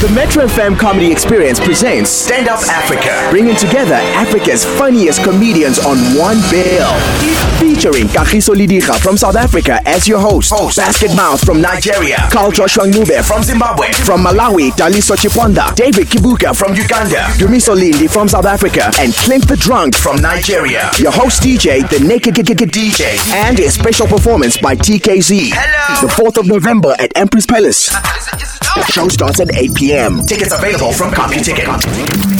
The Metro FM Comedy Experience presents Stand Up Africa, bringing together Africa's funniest comedians on one bill. Featuring Kagiso Lediga from South Africa as your host, host. Basket Mouth from Nigeria, Carl Joshua Ncube from Zimbabwe, from Malawi, Daliso Chaponda, David Kibuuka from Uganda, Dumiso Lindi from South Africa, and Clint the Drunk from Nigeria. Your host DJ, the Naked DJ, and a special performance by TKZ. Hello. The 4th of November at Emperors Palace. Show starts at 8 p.m. Tickets available from CompuTicket.